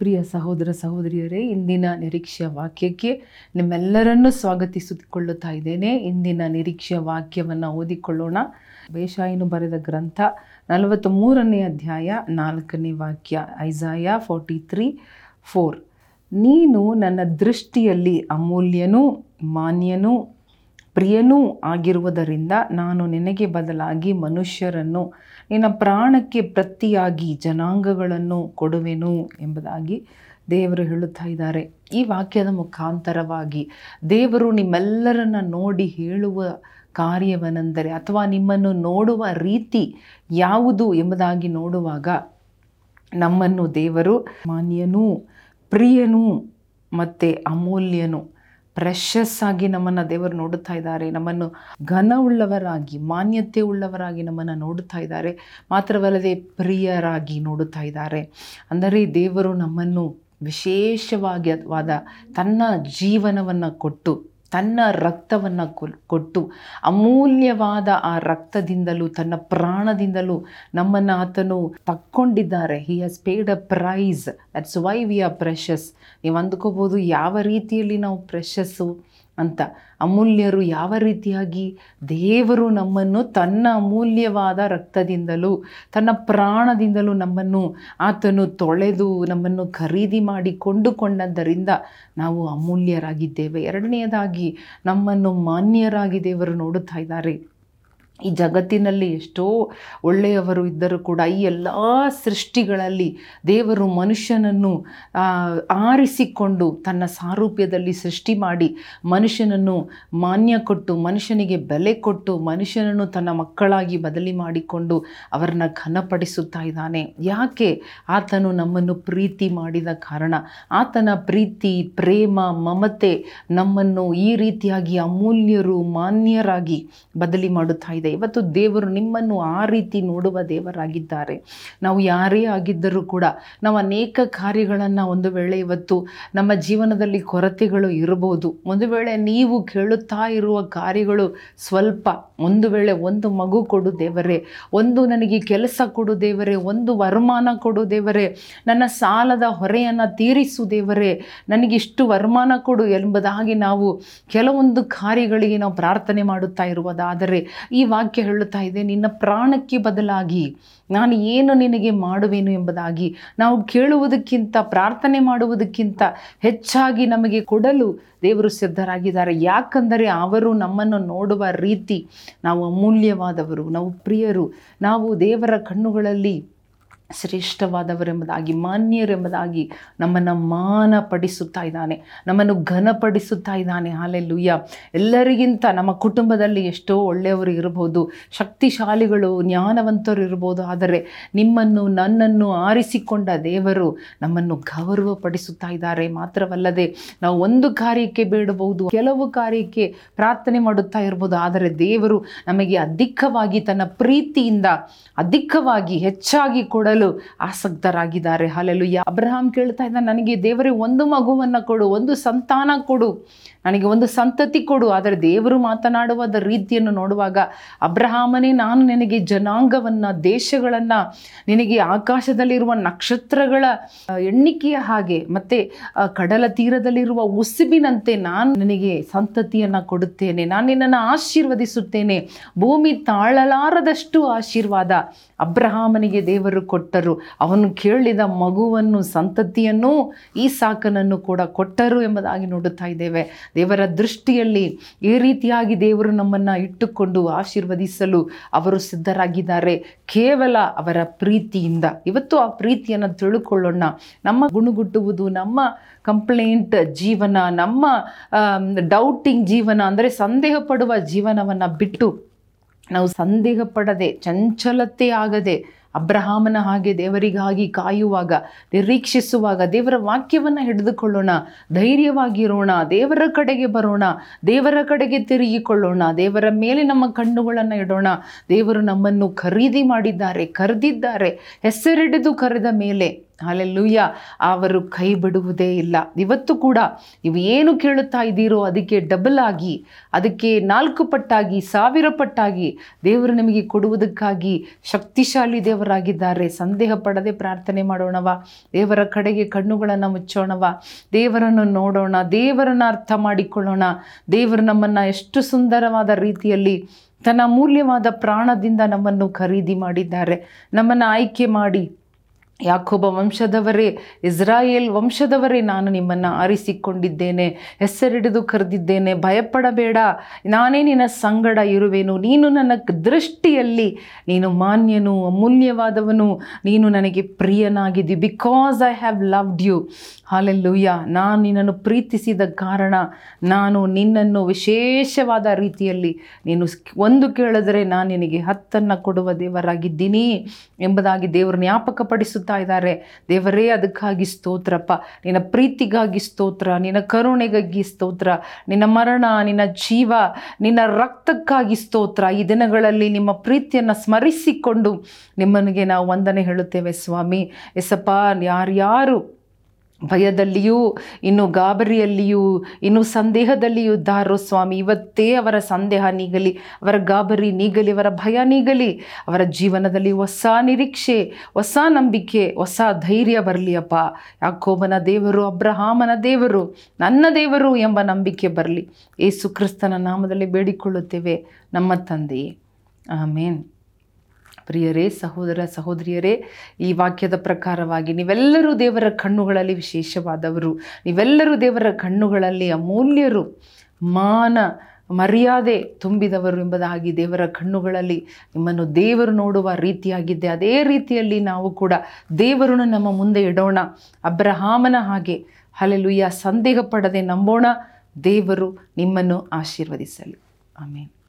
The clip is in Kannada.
ಪ್ರಿಯ ಸಹೋದರ ಸಹೋದರಿಯರೇ, ಇಂದಿನ ನಿರೀಕ್ಷೆಯ ವಾಕ್ಯಕ್ಕೆ ನಿಮ್ಮೆಲ್ಲರನ್ನೂ ಸ್ವಾಗತಿಸಿಕೊಳ್ಳುತ್ತಾ ಇದ್ದೇನೆ. ಇಂದಿನ ನಿರೀಕ್ಷೆಯ ವಾಕ್ಯವನ್ನು ಓದಿಕೊಳ್ಳೋಣ. ಬೇಷಾಯಿನು ಬರೆದ ಗ್ರಂಥ ನಲವತ್ತ್ ಮೂರನೇ ಅಧ್ಯಾಯ ನಾಲ್ಕನೇ ವಾಕ್ಯ, ಐಸಾಯ ಫೋರ್ಟಿ ತ್ರೀ ಫೋರ್. ನೀನು ನನ್ನ ದೃಷ್ಟಿಯಲ್ಲಿ ಅಮೂಲ್ಯನೂ ಮಾನ್ಯನೂ ಪ್ರಿಯನೂ ಆಗಿರುವುದರಿಂದ ನಾನು ನಿನಗೆ ಬದಲಾಗಿ ಮನುಷ್ಯರನ್ನು, ನಿನ್ನ ಪ್ರಾಣಕ್ಕೆ ಪ್ರತಿಯಾಗಿ ಜನಾಂಗಗಳನ್ನು ಕೊಡುವೆನು ಎಂಬುದಾಗಿ ದೇವರು ಹೇಳುತ್ತಾ ಇದ್ದಾರೆ. ಈ ವಾಕ್ಯದ ಮುಖಾಂತರವಾಗಿ ದೇವರು ನಿಮ್ಮೆಲ್ಲರನ್ನ ನೋಡಿ ಹೇಳುವ ಕಾರ್ಯವನೆಂದರೆ ಅಥವಾ ನಿಮ್ಮನ್ನು ನೋಡುವ ರೀತಿ ಯಾವುದು ಎಂಬುದಾಗಿ ನೋಡುವಾಗ ನಮ್ಮನ್ನು ದೇವರು ಮಾನ್ಯನೂ, ಪ್ರಿಯನೂ ಮತ್ತು ಅಮೂಲ್ಯನೂ ಪ್ರೆಷಸ್ ಆಗಿ ನಮ್ಮನ್ನು ದೇವರು ನೋಡುತ್ತಾ ಇದ್ದಾರೆ. ನಮ್ಮನ್ನು ಘನವುಳ್ಳವರಾಗಿ, ಮಾನ್ಯತೆ ಉಳ್ಳವರಾಗಿ ನಮ್ಮನ್ನು ನೋಡುತ್ತಾ ಇದ್ದಾರೆ. ಮಾತ್ರವಲ್ಲದೆ ಪ್ರಿಯರಾಗಿ ನೋಡುತ್ತಾ ಇದ್ದಾರೆ. ಅಂದರೆ ದೇವರು ನಮ್ಮನ್ನು ವಿಶೇಷವಾಗಿ ವಾದ ತನ್ನ ಜೀವನವನ್ನು ಕೊಟ್ಟು ತನ್ನ ರಕ್ತವನ್ನು ಕೊಟ್ಟು ಅಮೂಲ್ಯವಾದ ಆ ರಕ್ತದಿಂದಲೂ ತನ್ನ ಪ್ರಾಣದಿಂದಲೂ ನಮ್ಮನ್ನು ಆತನು ತಕ್ಕೊಂಡಿದ್ದಾರೆ. He has paid a price that's why we are precious ನೀವು ಅಂದ್ಕೋಬೋದು ಯಾವ ರೀತಿಯಲ್ಲಿ ನಾವು ಪ್ರೆಷಸ್ಸು ಅಂತ. ಅಮೂಲ್ಯರು ಯಾವ ರೀತಿಯಾಗಿ ದೇವರು ನಮ್ಮನ್ನು ತನ್ನ ಅಮೂಲ್ಯವಾದ ರಕ್ತದಿಂದಲೂ, ತನ್ನ ಪ್ರಾಣದಿಂದಲೂ ನಮ್ಮನ್ನು, ಆತನು ತೊಳೆದು ನಮ್ಮನ್ನು ಖರೀದಿ ಮಾಡಿ ಕೊಂಡುಕೊಂಡದ್ದರಿಂದ ನಾವು ಅಮೂಲ್ಯರಾಗಿದ್ದೇವೆ. ಎರಡನೆಯದಾಗಿ ನಮ್ಮನ್ನು ಮಾನ್ಯರಾಗಿ ದೇವರು ನೋಡುತ್ತಾ ಇದ್ದಾರೆ. ಈ ಜಗತ್ತಿನಲ್ಲಿ ಎಷ್ಟೋ ಒಳ್ಳೆಯವರು ಇದ್ದರೂ ಕೂಡ ಈ ಎಲ್ಲ ಸೃಷ್ಟಿಗಳಲ್ಲಿ ದೇವರು ಮನುಷ್ಯನನ್ನು ಆರಿಸಿಕೊಂಡು ತನ್ನ ಸಾರೂಪ್ಯದಲ್ಲಿ ಸೃಷ್ಟಿ ಮಾಡಿ ಮನುಷ್ಯನನ್ನು ಮಾನ್ಯ ಕೊಟ್ಟು, ಮನುಷ್ಯನಿಗೆ ಬೆಲೆ ಕೊಟ್ಟು, ಮನುಷ್ಯನನ್ನು ತನ್ನ ಮಕ್ಕಳಾಗಿ ಬದಲಿ ಮಾಡಿಕೊಂಡು ಅವರನ್ನು ಘನಪಡಿಸುತ್ತಾ ಇದ್ದಾನೆ. ಯಾಕೆ ಆತನು ನಮ್ಮನ್ನು ಪ್ರೀತಿ ಮಾಡಿದ ಕಾರಣ? ಆತನ ಪ್ರೀತಿ, ಪ್ರೇಮ, ಮಮತೆ ನಮ್ಮನ್ನು ಈ ರೀತಿಯಾಗಿ ಅಮೂಲ್ಯರು, ಮಾನ್ಯರಾಗಿ ಬದಲಿ ಮಾಡುತ್ತಾ ಇದೆ. ಇವತ್ತು ದೇವರು ನಿಮ್ಮನ್ನು ಆ ರೀತಿ ನೋಡುವ ದೇವರಾಗಿದ್ದಾರೆ. ನಾವು ಯಾರೇ ಆಗಿದ್ದರೂ ಕೂಡ ನಾವು ಅನೇಕ ಕಾರ್ಯಗಳನ್ನು ಒಂದು ವೇಳೆ ಇವತ್ತು ನಮ್ಮ ಜೀವನದಲ್ಲಿ ಕೊರತೆಗಳು ಇರಬಹುದು. ಒಂದು ವೇಳೆ ನೀವು ಕೇಳುತ್ತಾ ಇರುವ ಕಾರ್ಯಗಳು ಸ್ವಲ್ಪ ಒಂದು ವೇಳೆ ಒಂದು ಮಗು ಕೊಡು ದೇವರೇ, ಒಂದು ನನಗೆ ಕೆಲಸ ಕೊಡು ದೇವರೇ, ಒಂದು ವರಮಾನ ಕೊಡು ದೇವರೇ, ನನ್ನ ಸಾಲದ ಹೊರೆಯನ್ನು ತೀರಿಸು ದೇವರೇ ನನಗಿಷ್ಟು ವರಮಾನ ಕೊಡು ಎಂಬುದಾಗಿ ನಾವು ಕೆಲವೊಂದು ಕಾರ್ಯಗಳಿಗೆ ನಾವು ಪ್ರಾರ್ಥನೆ ಮಾಡುತ್ತಾ ಇರುವುದಾದರೆ ಈ ವಾಕ್ಯ ಹೇಳುತ್ತಾ ಇದೆ, ನಿನ್ನ ಪ್ರಾಣಕ್ಕೆ ಬದಲಾಗಿ ನಾನು ಏನು ನಿನಗೆ ಮಾಡುವೆನು ಎಂಬುದಾಗಿ. ನಾವು ಕೇಳುವುದಕ್ಕಿಂತ, ಪ್ರಾರ್ಥನೆ ಮಾಡುವುದಕ್ಕಿಂತ ಹೆಚ್ಚಾಗಿ ನಮಗೆ ಕೊಡಲು ದೇವರು ಸಿದ್ಧರಾಗಿದ್ದಾರೆ. ಯಾಕಂದರೆ ಅವರು ನಮ್ಮನ್ನು ನೋಡುವ ರೀತಿ ನಾವು ಅಮೂಲ್ಯವಾದವರು, ನಾವು ಪ್ರಿಯರು. ನಾವು ದೇವರ ಕಣ್ಣುಗಳಲ್ಲಿ ಶ್ರೇಷ್ಠವಾದವರೆಂಬುದಾಗಿ, ಮಾನ್ಯರೆಂಬುದಾಗಿ ನಮ್ಮನ್ನು ಮಾನಪಡಿಸುತ್ತಾ ಇದ್ದಾನೆ. ನಮ್ಮನ್ನು ಘನಪಡಿಸುತ್ತಾ ಇದ್ದಾನೆ. ಹಾಲೆಲ್ಲುಯ್ಯ. ಎಲ್ಲರಿಗಿಂತ ನಮ್ಮ ಕುಟುಂಬದಲ್ಲಿ ಎಷ್ಟೋ ಒಳ್ಳೆಯವರು ಇರಬಹುದು, ಶಕ್ತಿಶಾಲಿಗಳು, ಜ್ಞಾನವಂತರು ಇರಬಹುದು, ಆದರೆ ನಿಮ್ಮನ್ನು, ನನ್ನನ್ನು ಆರಿಸಿಕೊಂಡ ದೇವರು ನಮ್ಮನ್ನು ಗೌರವಪಡಿಸುತ್ತಾ ಇದ್ದಾರೆ. ಮಾತ್ರವಲ್ಲದೆ ನಾವು ಒಂದು ಕಾರ್ಯಕ್ಕೆ ಬೇಡಬಹುದು, ಕೆಲವು ಕಾರ್ಯಕ್ಕೆ ಪ್ರಾರ್ಥನೆ ಮಾಡುತ್ತಾ ಇರ್ಬೋದು ಆದರೆ ದೇವರು ನಮಗೆ ಅಧಿಕವಾಗಿ ತನ್ನ ಪ್ರೀತಿಯಿಂದ ಅಧಿಕವಾಗಿ ಹೆಚ್ಚಾಗಿ ಕೊಡಲು ಆಸಕ್ತರಾಗಿದ್ದಾರೆ. ಹಾಲೆಲು ಅಬ್ರಹಾಮ್ ಕೇಳ್ತಾ ಇದ್ದ, ನನಗೆ ದೇವರೇ ಒಂದು ಮಗುವನ್ನು ಕೊಡು, ಒಂದು ಸಂತಾನ ಕೊಡು, ನನಗೆ ಒಂದು ಸಂತತಿ ಕೊಡು. ಆದರೆ ದೇವರು ಮಾತನಾಡುವ ರೀತಿಯನ್ನು ನೋಡುವಾಗ ಅಬ್ರಹಾಮನೇ, ನಾನು ನಿನಗೆ ಜನಾಂಗವನ್ನು, ದೇಶಗಳನ್ನು, ನಿನಗೆ ಆಕಾಶದಲ್ಲಿರುವ ನಕ್ಷತ್ರಗಳ ಎಣ್ಣಿಕೆಯ ಹಾಗೆ, ಮತ್ತು ಕಡಲ ತೀರದಲ್ಲಿರುವ ಉಸಿಬಿನಂತೆ ನಾನು ನಿನಗೆ ಸಂತತಿಯನ್ನು ಕೊಡುತ್ತೇನೆ. ನಾನು ನಿನ್ನನ್ನು ಆಶೀರ್ವದಿಸುತ್ತೇನೆ. ಭೂಮಿ ತಾಳಲಾರದಷ್ಟು ಆಶೀರ್ವಾದ ಅಬ್ರಹಾಮನಿಗೆ ದೇವರು ಕೊಟ್ಟರು. ಅವನು ಕೇಳಿದ ಮಗುವನ್ನು, ಸಂತತಿಯನ್ನು ಈ ಸಾಕನನ್ನು ಕೂಡ ಕೊಟ್ಟರು ಎಂಬುದಾಗಿ ನೋಡುತ್ತಾ ಇದ್ದೇವೆ. ದೇವರ ದೃಷ್ಟಿಯಲ್ಲಿ ಈ ರೀತಿಯಾಗಿ ದೇವರು ನಮ್ಮನ್ನು ಇಟ್ಟುಕೊಂಡು ಆಶೀರ್ವದಿಸಲು ಅವರು ಸಿದ್ಧರಾಗಿದ್ದಾರೆ. ಕೇವಲ ಅವರ ಪ್ರೀತಿಯಿಂದ. ಇವತ್ತು ಆ ಪ್ರೀತಿಯನ್ನು ತಿಳ್ಕೊಳ್ಳೋಣ. ನಮ್ಮ ಗುಣಗುಟ್ಟುವುದು, ನಮ್ಮ ಕಂಪ್ಲೇಂಟ್ ಜೀವನ, ನಮ್ಮ ಡೌಟಿಂಗ್ ಜೀವನ ಅಂದರೆ ಸಂದೇಹ ಪಡುವ ಜೀವನವನ್ನು ಬಿಟ್ಟು ನಾವು ಸಂದೇಹ ಪಡದೆ ಚಂಚಲತೆ ಆಗದೆ ಅಬ್ರಹಾಮನ ಹಾಗೆ ದೇವರಿಗಾಗಿ ಕಾಯುವಾಗ, ನಿರೀಕ್ಷಿಸುವಾಗ ದೇವರ ವಾಕ್ಯವನ್ನು ಹಿಡಿದುಕೊಳ್ಳೋಣ, ಧೈರ್ಯವಾಗಿರೋಣ, ದೇವರ ಕಡೆಗೆ ಬರೋಣ, ದೇವರ ಕಡೆಗೆ ತಿರುಗಿಕೊಳ್ಳೋಣ, ದೇವರ ಮೇಲೆ ನಮ್ಮ ಕಣ್ಣುಗಳನ್ನು ಇಡೋಣ. ದೇವರು ನಮ್ಮನ್ನು ಖರೀದಿ ಮಾಡಿದ್ದಾರೆ, ಕರೆದಿದ್ದಾರೆ, ಹೆಸರಿಡಿದು ಕರೆದ ಮೇಲೆ. ಅಲ್ಲೆಲ್ಲೂಯ್ಯ ಅವರು ಕೈ ಬಿಡುವುದೇ ಇಲ್ಲ. ಇವತ್ತು ಕೂಡ ನೀವು ಏನು ಕೇಳುತ್ತಾ ಇದ್ದೀರೋ ಅದಕ್ಕೆ ಡಬಲ್ ಆಗಿ, ಅದಕ್ಕೆ ನಾಲ್ಕು ಪಟ್ಟಾಗಿ, ಸಾವಿರ ಪಟ್ಟಾಗಿ ದೇವರು ನಿಮಗೆ ಕೊಡುವುದಕ್ಕಾಗಿ ಶಕ್ತಿಶಾಲಿ ದೇವರಾಗಿದ್ದಾರೆ. ಸಂದೇಹ ಪಡದೆ ಪ್ರಾರ್ಥನೆ ಮಾಡೋಣವ, ದೇವರ ಕಡೆಗೆ ಕಣ್ಣುಗಳನ್ನು ಮುಚ್ಚೋಣವ, ದೇವರನ್ನು ನೋಡೋಣ, ದೇವರನ್ನು ಅರ್ಥ ಮಾಡಿಕೊಳ್ಳೋಣ. ದೇವರು ನಮ್ಮನ್ನು ಎಷ್ಟು ಸುಂದರವಾದ ರೀತಿಯಲ್ಲಿ ತನ್ನ ಅಮೂಲ್ಯವಾದ ಪ್ರಾಣದಿಂದ ನಮ್ಮನ್ನು ಖರೀದಿ ಮಾಡಿದ್ದಾರೆ. ನಮ್ಮನ್ನು ಆಯ್ಕೆ ಮಾಡಿ ಯಾಕೊಬ್ಬ ವಂಶದವರೇ, ಇಸ್ರಾಯೇಲ್ ವಂಶದವರೇ, ನಾನು ನಿಮ್ಮನ್ನು ಆರಿಸಿಕೊಂಡಿದ್ದೇನೆ, ಹೆಸರಿಡಿದು ಕರೆದಿದ್ದೇನೆ. ಭಯಪಡಬೇಡ. ನಾನೇ ನಿನ್ನ ಸಂಗಡ ಇರುವೆನು. ನೀನು ನನ್ನ ದೃಷ್ಟಿಯಲ್ಲಿ ನೀನು ಮಾನ್ಯನು, ಅಮೂಲ್ಯವಾದವನು. ನೀನು ನನಗೆ ಪ್ರಿಯನಾಗಿದ್ದಿ. Because I have loved you hallelujah ನಾನು ನಿನ್ನನ್ನು ಪ್ರೀತಿಸಿದ ಕಾರಣ ನಾನು ನಿನ್ನನ್ನು ವಿಶೇಷವಾದ ರೀತಿಯಲ್ಲಿ ನೀನು ಒಂದು ಕೇಳಿದರೆ ನಾನು ನಿನಗೆ ಹತ್ತನ್ನು ಕೊಡುವ ದೇವರಾಗಿದ್ದೀನಿ ಎಂಬುದಾಗಿ ದೇವರು ಜ್ಞಾಪಕಪಡಿಸುತ್ತಾ ಇದ್ದಾರೆ. ದೇವರೇ, ಅದಕ್ಕಾಗಿ ಸ್ತೋತ್ರಪ್ಪ. ನಿನ್ನ ಪ್ರೀತಿಗಾಗಿ ಸ್ತೋತ್ರ, ನಿನ್ನ ಕರುಣೆಗಾಗಿ ಸ್ತೋತ್ರ, ನಿನ್ನ ಮರಣ, ನಿನ್ನ ಜೀವ, ನಿನ್ನ ರಕ್ತಕ್ಕಾಗಿ ಸ್ತೋತ್ರ. ಈ ದಿನಗಳಲ್ಲಿ ನಿಮ್ಮ ಪ್ರೀತಿಯನ್ನು ಸ್ಮರಿಸಿಕೊಂಡು ನಿಮ್ಮನಿಗೆ ನಾವು ವಂದನೆ ಹೇಳುತ್ತೇವೆ ಸ್ವಾಮಿ. ಎಸಪ್ಪ, ಯಾರ್ಯಾರು ಭಯದಲ್ಲಿಯೂ, ಇನ್ನು ಗಾಬರಿಯಲ್ಲಿಯೂ, ಇನ್ನು ಸಂದೇಹದಲ್ಲಿಯೂ ಇದ್ದಾರೋ ಸ್ವಾಮಿ ಇವತ್ತೇ ಅವರ ಸಂದೇಹ ನೀಗಲಿ, ಅವರ ಗಾಬರಿ ನೀಗಲಿ, ಅವರ ಭಯ ನೀಗಲಿ, ಅವರ ಜೀವನದಲ್ಲಿ ಹೊಸ ನಿರೀಕ್ಷೆ, ಹೊಸ ನಂಬಿಕೆ, ಹೊಸ ಧೈರ್ಯ ಬರಲಿ ಅಪ್ಪ ಯಾಕೋಬನ ದೇವರು, ಅಬ್ರಹಾಮನ ದೇವರು, ನನ್ನ ದೇವರು ಎಂಬ ನಂಬಿಕೆ ಬರಲಿ. ಏಸು ಕ್ರಿಸ್ತನ ನಾಮದಲ್ಲಿ ಬೇಡಿಕೊಳ್ಳುತ್ತೇವೆ. ನಮ್ಮ ತಂದೆಯೇ. ಆಮೇನ್. ಪ್ರಿಯರೇ, ಸಹೋದರ, ಸಹೋದರಿಯರೇ, ಈ ವಾಕ್ಯದ ಪ್ರಕಾರವಾಗಿ ನೀವೆಲ್ಲರೂ ದೇವರ ಕಣ್ಣುಗಳಲ್ಲಿ ವಿಶೇಷವಾದವರು. ನೀವೆಲ್ಲರೂ ದೇವರ ಕಣ್ಣುಗಳಲ್ಲಿ ಅಮೂಲ್ಯರು. ಮಾನ, ಮರ್ಯಾದೆ ತುಂಬಿದವರು ಎಂಬುದಾಗಿ ದೇವರ ಕಣ್ಣುಗಳಲ್ಲಿ ನಿಮ್ಮನ್ನು ದೇವರು ನೋಡುವ ರೀತಿಯಾಗಿದ್ದೆ ಅದೇ ರೀತಿಯಲ್ಲಿ ನಾವು ಕೂಡ ದೇವರನ್ನು ನಮ್ಮ ಮುಂದೆ ಇಡೋಣ. ಅಬ್ರಹಾಮನ ಹಾಗೆ. ಹಲಲುಯ್ಯ ಸಂದೇಹ ಪಡದೆ ನಂಬೋಣ. ದೇವರು ನಿಮ್ಮನ್ನು ಆಶೀರ್ವದಿಸಲಿ. ಆಮೇಲೆ